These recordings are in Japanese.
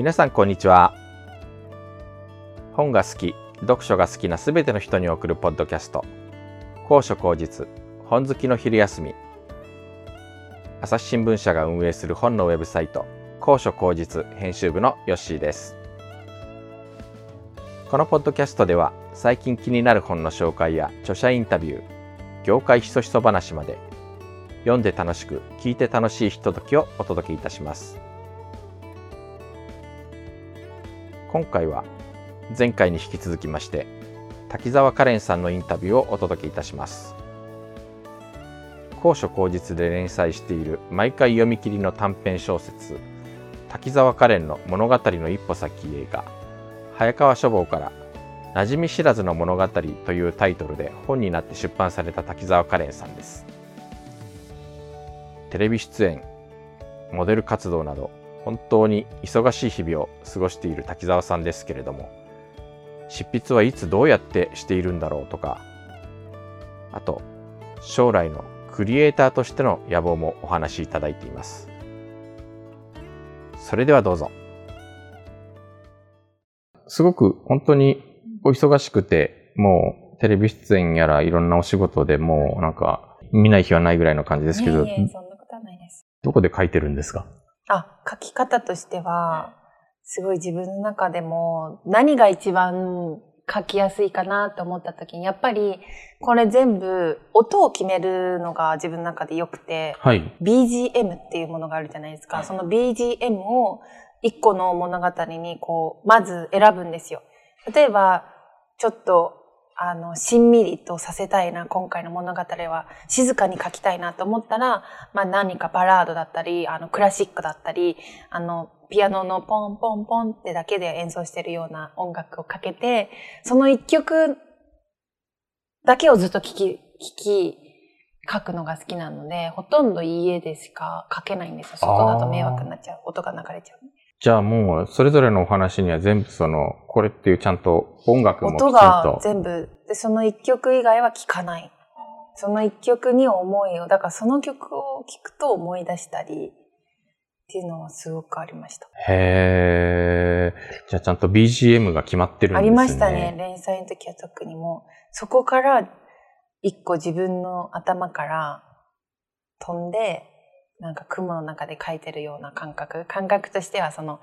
皆さんこんにちは。本が好き読書が好きなすべての人に送るポッドキャスト。高所高実本好きの昼休み。朝日新聞社が運営する本のウェブサイト高所高実編集部のヨッシーです。このポッドキャストでは最近気になる本の紹介や著者インタビュー業界ひそひそ話まで読んで楽しく聞いて楽しいひとときをお届けいたします。今回は前回に引き続きまして滝沢カレンさんのインタビューをお届けいたします。高所高実で連載している毎回読み切りの短編小説滝沢カレンの物語の一歩先映画早川書房から馴染み知らずの物語というタイトルで本になって出版された滝沢カレンさんです。テレビ出演モデル活動など本当に忙しい日々を過ごしている滝沢さんですけれども執筆はいつどうやってしているんだろうとかあと将来のクリエイターとしての野望もお話しいただいています。それではどうぞ。すごく本当にお忙しくてもうテレビ出演やらいろんなお仕事でもうなんか見ない日はないぐらいの感じですけど。どこで書いてるんですか？あ、書き方としては、すごい自分の中でも何が一番書きやすいかなと思った時に、やっぱりこれ全部音を決めるのが自分の中で良くて、はい。BGM っていうものがあるじゃないですか。その BGM を一個の物語にこう、まず選ぶんですよ。例えば、ちょっと、あの、しんみりとさせたいな、今回の物語は、静かに書きたいなと思ったら、まあ何かバラードだったり、あの、クラシックだったり、あの、ピアノのポンポンポンってだけで演奏してるような音楽をかけて、その一曲だけをずっと聴き、聴き、書くのが好きなので、ほとんど家でしか書けないんですよ。外だと迷惑になっちゃう。音が流れちゃう。じゃあもう、それぞれのお話には全部その、これっていうちゃんと音楽もきちん音がと。全部、で、その一曲以外は聴かない。その一曲に思いを、だからその曲を聴くと思い出したり、っていうのはすごくありました。へー。じゃあちゃんと BGM が決まってるんですね。ありましたね。。連載の時は特にもう、そこから一個自分の頭から飛んで、なんか雲の中で描いてるような感覚。感覚としてはその、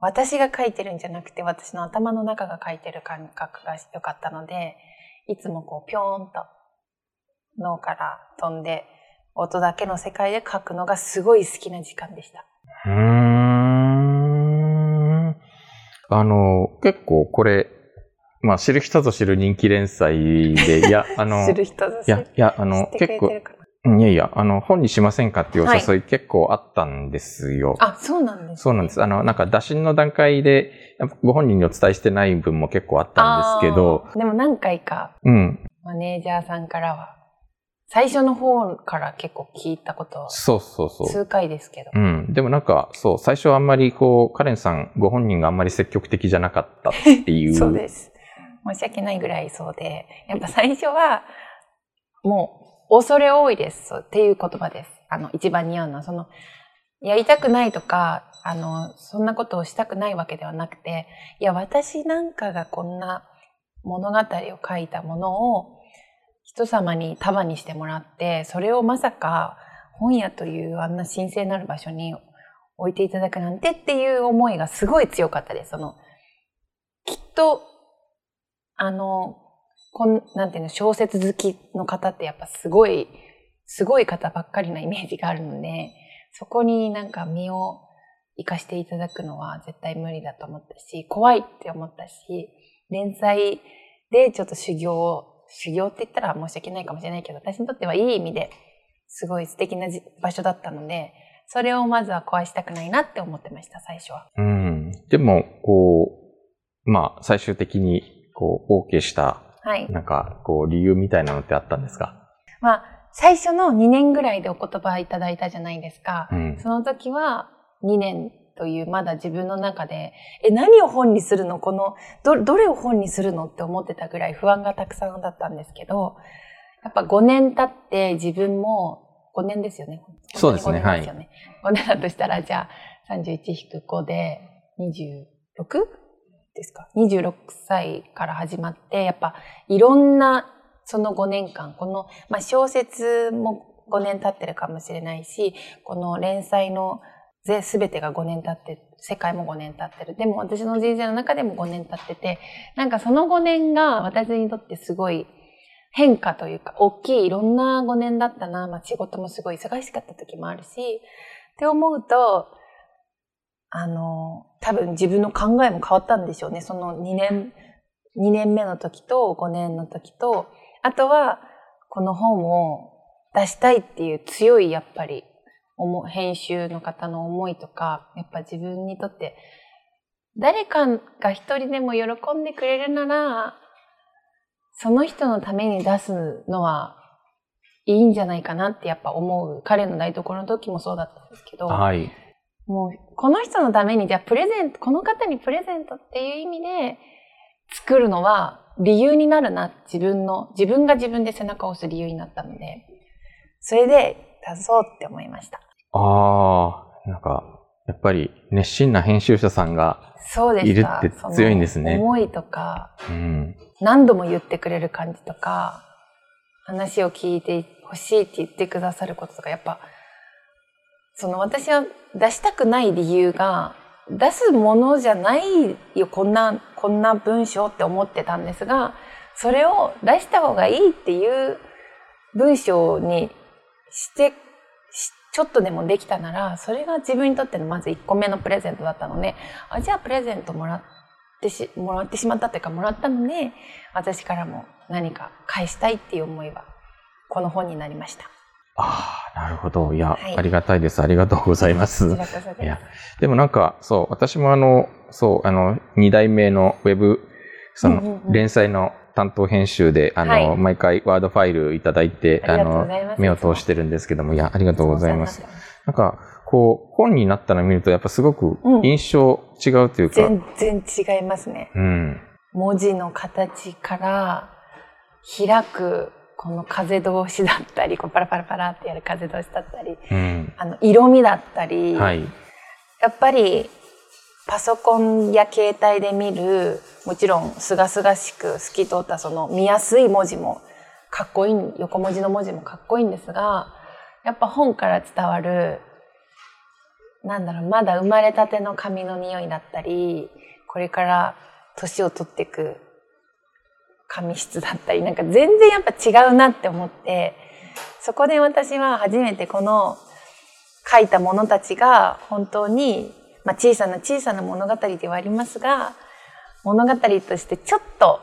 私が描いてるんじゃなくて、私の頭の中が描いてる感覚が良かったので、いつもこう、ぴょーんと脳から飛んで、音だけの世界で描くのがすごい好きな時間でした。うーん。あの、結構これ、まあ知る人ぞ知る人気連載で、いや、あの、知る人ぞいや、いや、あの、結構いやいや、あの、本にしませんかっていうお誘い結構あったんですよ。あ、そうなんです、ね。そうなんです。あの、なんか、打診の段階で、ご本人にお伝えしてない分も結構あったんですけど、でも何回かうん。マネージャーさんからは、最初の方から結構聞いたこと、そうそうそう。数回ですけど。うん。でもなんか、そう、最初はあんまりこう、カレンさんご本人があんまり積極的じゃなかったっていう。そうです。申し訳ないぐらいそうで、やっぱ最初は、もう、恐れ多いですっていう言葉です。あの、一番似合うのは、その、やりたくないとか、あの、そんなことをしたくないわけではなくて、いや、私なんかがこんな物語を書いたものを、人様に束にしてもらって、それをまさか本屋というあんな神聖なる場所に置いていただくなんてっていう思いがすごい強かったです。その、きっと、あの、こん、なんていうの、小説好きの方ってやっぱすごい、すごい方ばっかりなイメージがあるので、そこになんか身を生かしていただくのは絶対無理だと思ったし、怖いって思ったし、連載でちょっと修行を、修行って言ったら申し訳ないかもしれないけど、私にとってはいい意味ですごい素敵な場所だったので、それをまずは壊したくないなって思ってました、最初は。うん。でも、こう、まあ、最終的に、こう、OK した、はい。なんか、こう、理由みたいなのってあったんですか？まあ、最初の2年ぐらいでお言葉いただいたじゃないですか。うん。その時は2年というまだ自分の中で、え、何を本にするの？この、ど、どれを本にするのって思ってたぐらい不安がたくさんだったんですけど、やっぱ5年経って自分も、5年ですよね。そうですね本当に5年ですよね。5年だとしたら、じゃあ31-5で26ですか ?26 歳から始まって、やっぱいろんなその5年間、この、まあ、小説も5年経ってるかもしれないし、この連載の全てが5年経って、世界も5年経ってる。でも私の人生の中でも5年経ってて、なんかその5年が私にとってすごい変化というか、大きいいろんな5年だったな。まあ仕事もすごい忙しかった時もあるし、って思うと、あの、多分自分の考えも変わったんでしょうね。その2年、2年目の時と5年の時と、あとはこの本を出したいっていう強いやっぱり編集の方の思いとか、やっぱ自分にとって誰かが一人でも喜んでくれるなら、その人のために出すのはいいんじゃないかなってやっぱ思う。彼の台所の時もそうだったんですけど、はい。もうこの人のためにじゃあプレゼント、この方にプレゼントっていう意味で作るのは理由になるな、自分の、自分が自分で背中を押す理由になったので、それで出そうって思いました。ああ、なんか、やっぱり熱心な編集者さんが、そうでした。いるって強いんですね思いとか、うん。何度も言ってくれる感じとか、話を聞いてほしいって言ってくださることとか、やっぱ、その私は出したくない理由が、出すものじゃないよ、こんな、こんな文章って思ってたんですが、それを出した方がいいっていう文章にして、ちょっとでもできたなら、それが自分にとってのまず1個目のプレゼントだったので、あ、じゃあプレゼントもらってし、もらってしまったというか、もらったので、私からも何か返したいっていう思いは、この本になりました。ああ、なるほど。いや、はい。ありがたいです。ありがとうございます。いや、でもなんか、そう、私もあの、そう、あの、二代目のウェブ、そうんうんの、うん。連載の担当編集で、あの、はい。毎回ワードファイルいただいて、あの目を通してるんですけども、いや、ありがとうございます。なんか、こう、本になったのを見ると、やっぱすごくうん。印象違うというか、全然違いますね。うん。文字の形から開くこの風通しだったり、こうパラパラパラってやる風通しだったり、うん。あの色味だったり、はい。やっぱりパソコンや携帯で見る、もちろんすがすがしく透き通ったその見やすい文字もかっこいい、横文字の文字もかっこいいんですが、やっぱ本から伝わる、なんだろう、まだ生まれたての紙の匂いだったり、これから年を取っていく紙質だったり、なんか全然やっぱ違うなって思って、そこで私は初めてこの書いた者たちが本当に、まあ、小さな小さな物語ではありますが、物語としてちょっと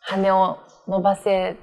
羽を伸ばせ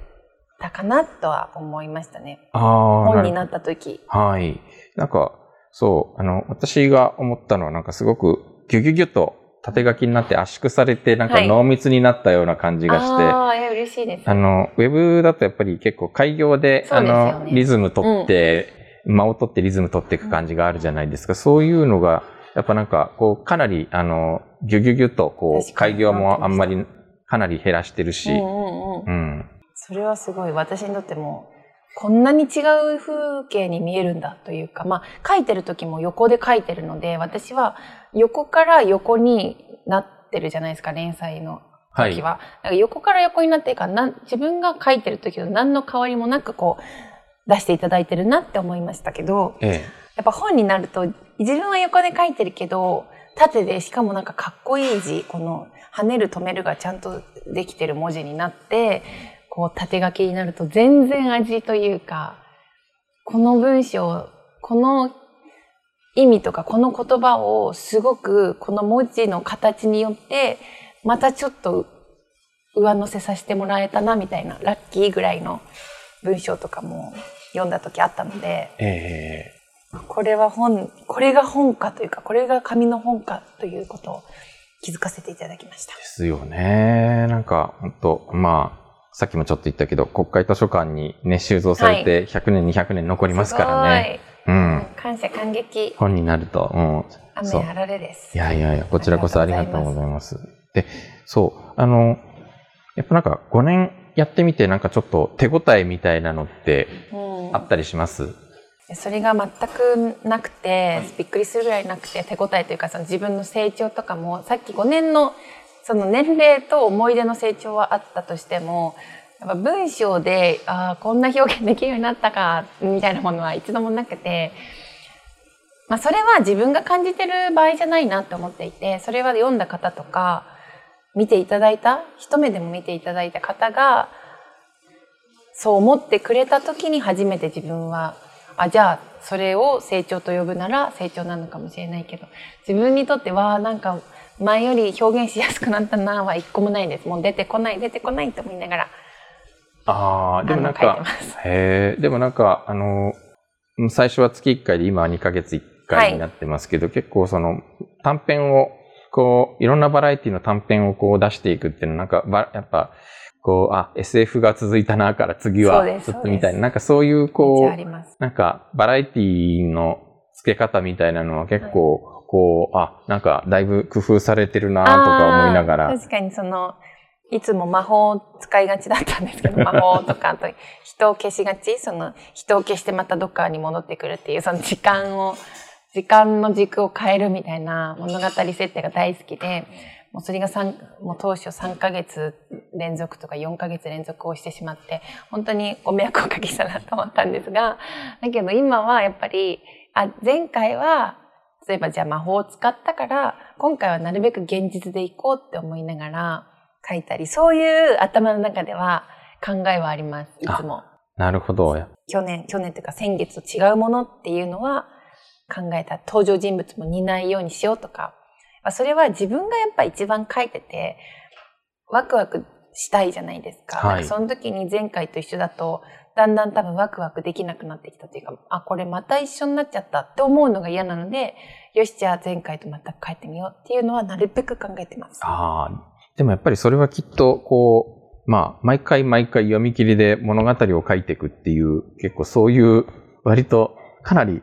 たかなとは思いましたね。本になった時。はい。なんか、そう、あの、私が思ったのは、なんかすごく、ギュギュギュッと縦書きになって圧縮されて、なんかはい濃密になったような感じがして、ああ、え嬉しいです。あの、ウェブだとやっぱり結構開業で、でねの、リズム取って、間を取ってリズム取っていく感じがあるじゃないですか。そういうのが、やっぱなんか、こう、かなり、あの、ギュギュギュッと、こう、開業もあんまり、かなり減らしてるし、うんうんうんう。ん。それはすごい私にとってもこんなに違う風景に見えるんだというかまあ書いてる時も横で書いてるので私は横から横になってるじゃないですか連載のはい時。は、だから横から横になってるから自分が書いてる時と何の変わりもなくこう出していただいてるなって思いましたけどえやっぱ本になると自分は横で書いてるけど縦でしかもなんかかっこいい字この跳ねる止めるがちゃんとできてる文字になってこう縦書きになると全然味というかこの文章この意味とかこの言葉をすごくこの文字の形によってまたちょっと上乗せさせてもらえたなみたいなラッキーぐらいの文章とかも読んだ時あったので。えええこれは本、これが本かというか、これが紙の本かということを気づかせていただきました。ですよね。なんか、本当まあ、さっきもちょっと言ったけど、国会図書館にね、収蔵されて100年、200年残りますからね。う。ん。感謝感激。本になると、うん。雨あられです。いやいやいや、こちらこそありがとうございます。で、そう、あの、やっぱなんか5年やってみてなんかちょっと手応えみたいなのってうんあったりします？それが全くなくて、びっくりするぐらいなくて手応えというかその自分の成長とかもさっき5年のその年齢と思い出の成長はあったとしてもやっぱ文章であこんな表現できるようになったかみたいなものは一度もなくて、まあ、それは自分が感じてる場合じゃないなって思っていてそれは読んだ方とか見ていただいた一目でも見ていただいた方がそう思ってくれた時に初めて自分はあじゃあそれを成長と呼ぶなら成長なのかもしれないけど自分にとってはなんか前より表現しやすくなったなは一個もないです。もう出てこない出てこないと思いながら。ああでもなんかへえでもなんかあの最初は月1回で今は2ヶ月1回になってますけど、はい、結構その短編をこういろんなバラエティの短編をこう出していくっていうのはなんかやっぱこう、あ、SF が続いたなから次はずっとみたいな、なんかそういうこう、なんかバラエティの付け方みたいなのは結構、こう、あ、なんかだいぶ工夫されてるなとか思いながら。確かにその、いつも魔法を使いがちだったんですけど、魔法とか、あと人を消しがち、その人を消してまたどっかに戻ってくるっていう、その時間を、時間の軸を変えるみたいな物語設定が大好きで、もうそれが3もう当初3ヶ月連続とか4ヶ月連続をしてしまって本当にご迷惑をおかけしたなと思ったんですがだけど今はやっぱりあ前回は例えばじゃあ魔法を使ったから今回はなるべく現実でいこうって思いながら書いたりそういう頭の中では考えはありますいつも。なるほど。去年去年というか先月と違うものっていうのは考えた登場人物も似ないようにしようとかそれは自分がやっぱ一番書いてて、ワクワクしたいじゃないですか。はい、かその時に前回と一緒だと、だんだん多分ワクワクできなくなってきたというか、あ、これまた一緒になっちゃったって思うのが嫌なので、よし、じゃあ前回と全く書いてみようっていうのはなるべく考えてます。ああ。でもやっぱりそれはきっと、こう、まあ、毎回毎回読み切りで物語を書いていくっていう、結構そういう割とかなり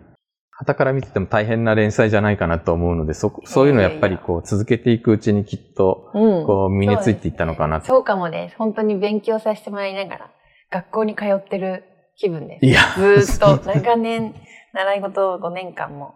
旗から見てても大変な連載じゃないかなと思うので、そ、そういうのやっぱりこう続けていくうちにきっと、こう身についていったのかなと、うん、そうかもです。本当に勉強させてもらいながら、学校に通ってる気分です。いや。ずっと長年、習い事5年間も。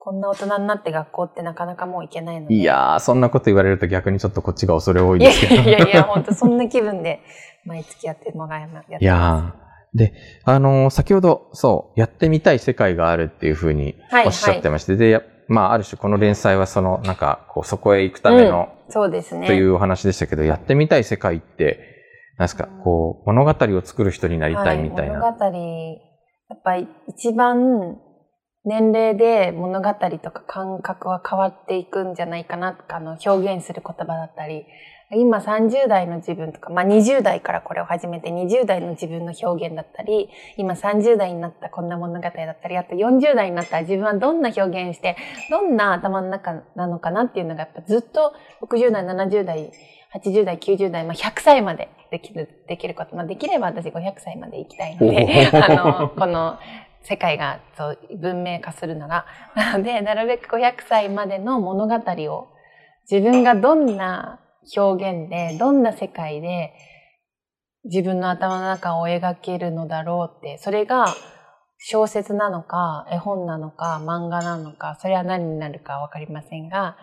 こんな大人になって学校ってなかなかもう行けないので。いやー、そんなこと言われると逆にちょっとこっちが恐れ多いですけど。いやいやいや、本当そんな気分で毎月やってもらいます。いやー。で、あの、先ほど、そう、やってみたい世界があるっていうふうにおっしゃってまして、はいはい、で、まあ、ある種この連載はその、なんか、こう、そこへ行くための、うん、そうですね。というお話でしたけど、やってみたい世界って、なんですか、こう、物語を作る人になりたいみたいな。はい、物語、やっぱり一番年齢で物語とか感覚は変わっていくんじゃないかな、あの、表現する言葉だったり、今30代の自分とか、まあ20代からこれを始めて20代の自分の表現だったり、今30代になったこんな物語だったり、あと40代になったら自分はどんな表現して、どんな頭の中なのかなっていうのがやっぱずっと60代、70代、80代、90代、まあ100歳までできる、できること。まあできれば私500歳まで行きたいので、あの、この世界がそう文明化するなら。なので、なるべく500歳までの物語を自分がどんな表現で、どんな世界で自分の頭の中を描けるのだろうって、それが小説なのか、絵本なのか、漫画なのか、それは何になるかわかりませんが、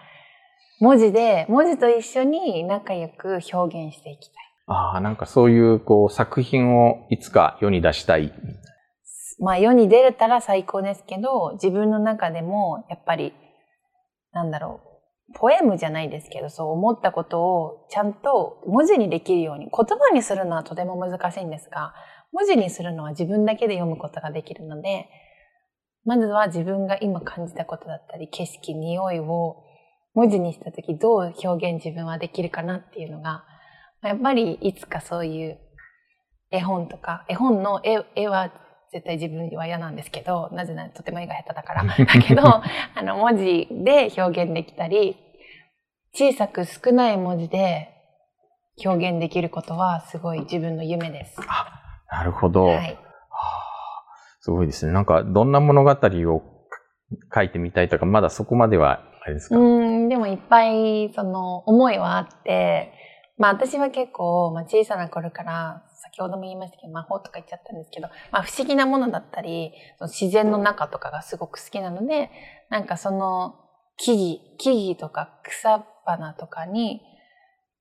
文字で、文字と一緒に仲良く表現していきたい。ああ、なんかそういう、こう、作品をいつか世に出したい。まあ世に出れたら最高ですけど、自分の中でも、やっぱり、なんだろう、ポエムじゃないですけど、そう思ったことをちゃんと文字にできるように、言葉にするのはとても難しいんですが、文字にするのは自分だけで読むことができるので、まずは自分が今感じたことだったり、景色、匂いを文字にしたときどう表現自分はできるかなっていうのが、やっぱりいつかそういう絵本とか、絵本の絵絵は絶対自分は嫌なんですけど、なぜならとても絵が下手だから。だけど、あの、文字で表現できたり、小さく少ない文字で表現できることはすごい自分の夢です。あ、なるほど。はい。すごいですね。なんか、どんな物語を書いてみたいとか、まだそこまでは、あれですか？うん、でもいっぱい、その、思いはあって、まあ私は結構、まあ、小さな頃から、先ほども言いましたけど、魔法とか言っちゃったんですけど、まあ不思議なものだったり、自然の中とかがすごく好きなので、なんかその木々、木々とか草花とかに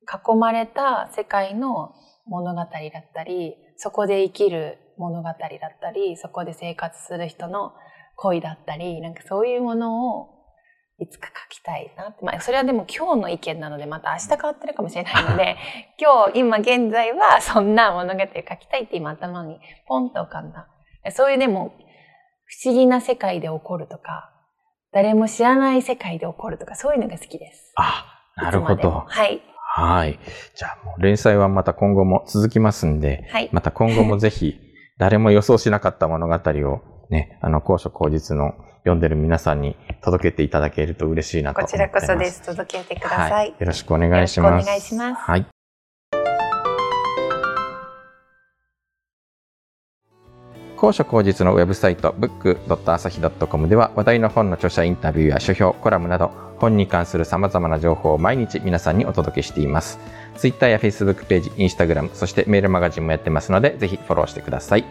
囲まれた世界の物語だったり、そこで生きる物語だったり、そこで生活する人の恋だったり、なんかそういうものをいつか書きたいなって。まあ、それはでも今日の意見なので、また明日変わってるかもしれないので、今日、今現在はそんな物語を書きたいって今頭にポンと浮かんだ。そういうでも、不思議な世界で起こるとか、誰も知らない世界で起こるとか、そういうのが好きです。あ、なるほど。はい。はい。じゃあもう連載はまた今後も続きますんで、はい。また今後もぜひ、誰も予想しなかった物語をね、あの、高所高実の読んでる皆さんに届けていただけると嬉しいなと思ってます。こちらこそです。届けてください。はい。よろしくお願いします。よろしくお願いしますはい。高所高実のウェブサイト book.asahi.com では話題の本の著者インタビューや書評、コラムなど本に関する様々な情報を毎日皆さんにお届けしています。Twitter や Facebook ページ、Instagram、そしてメールマガジンもやってますのでぜひフォローしてください。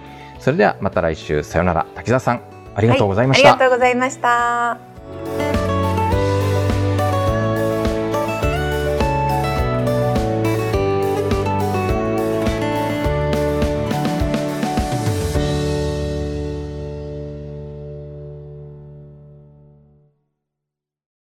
それではまた来週。さよなら。滝沢さんありがとうございました、はい、ありがとうございました。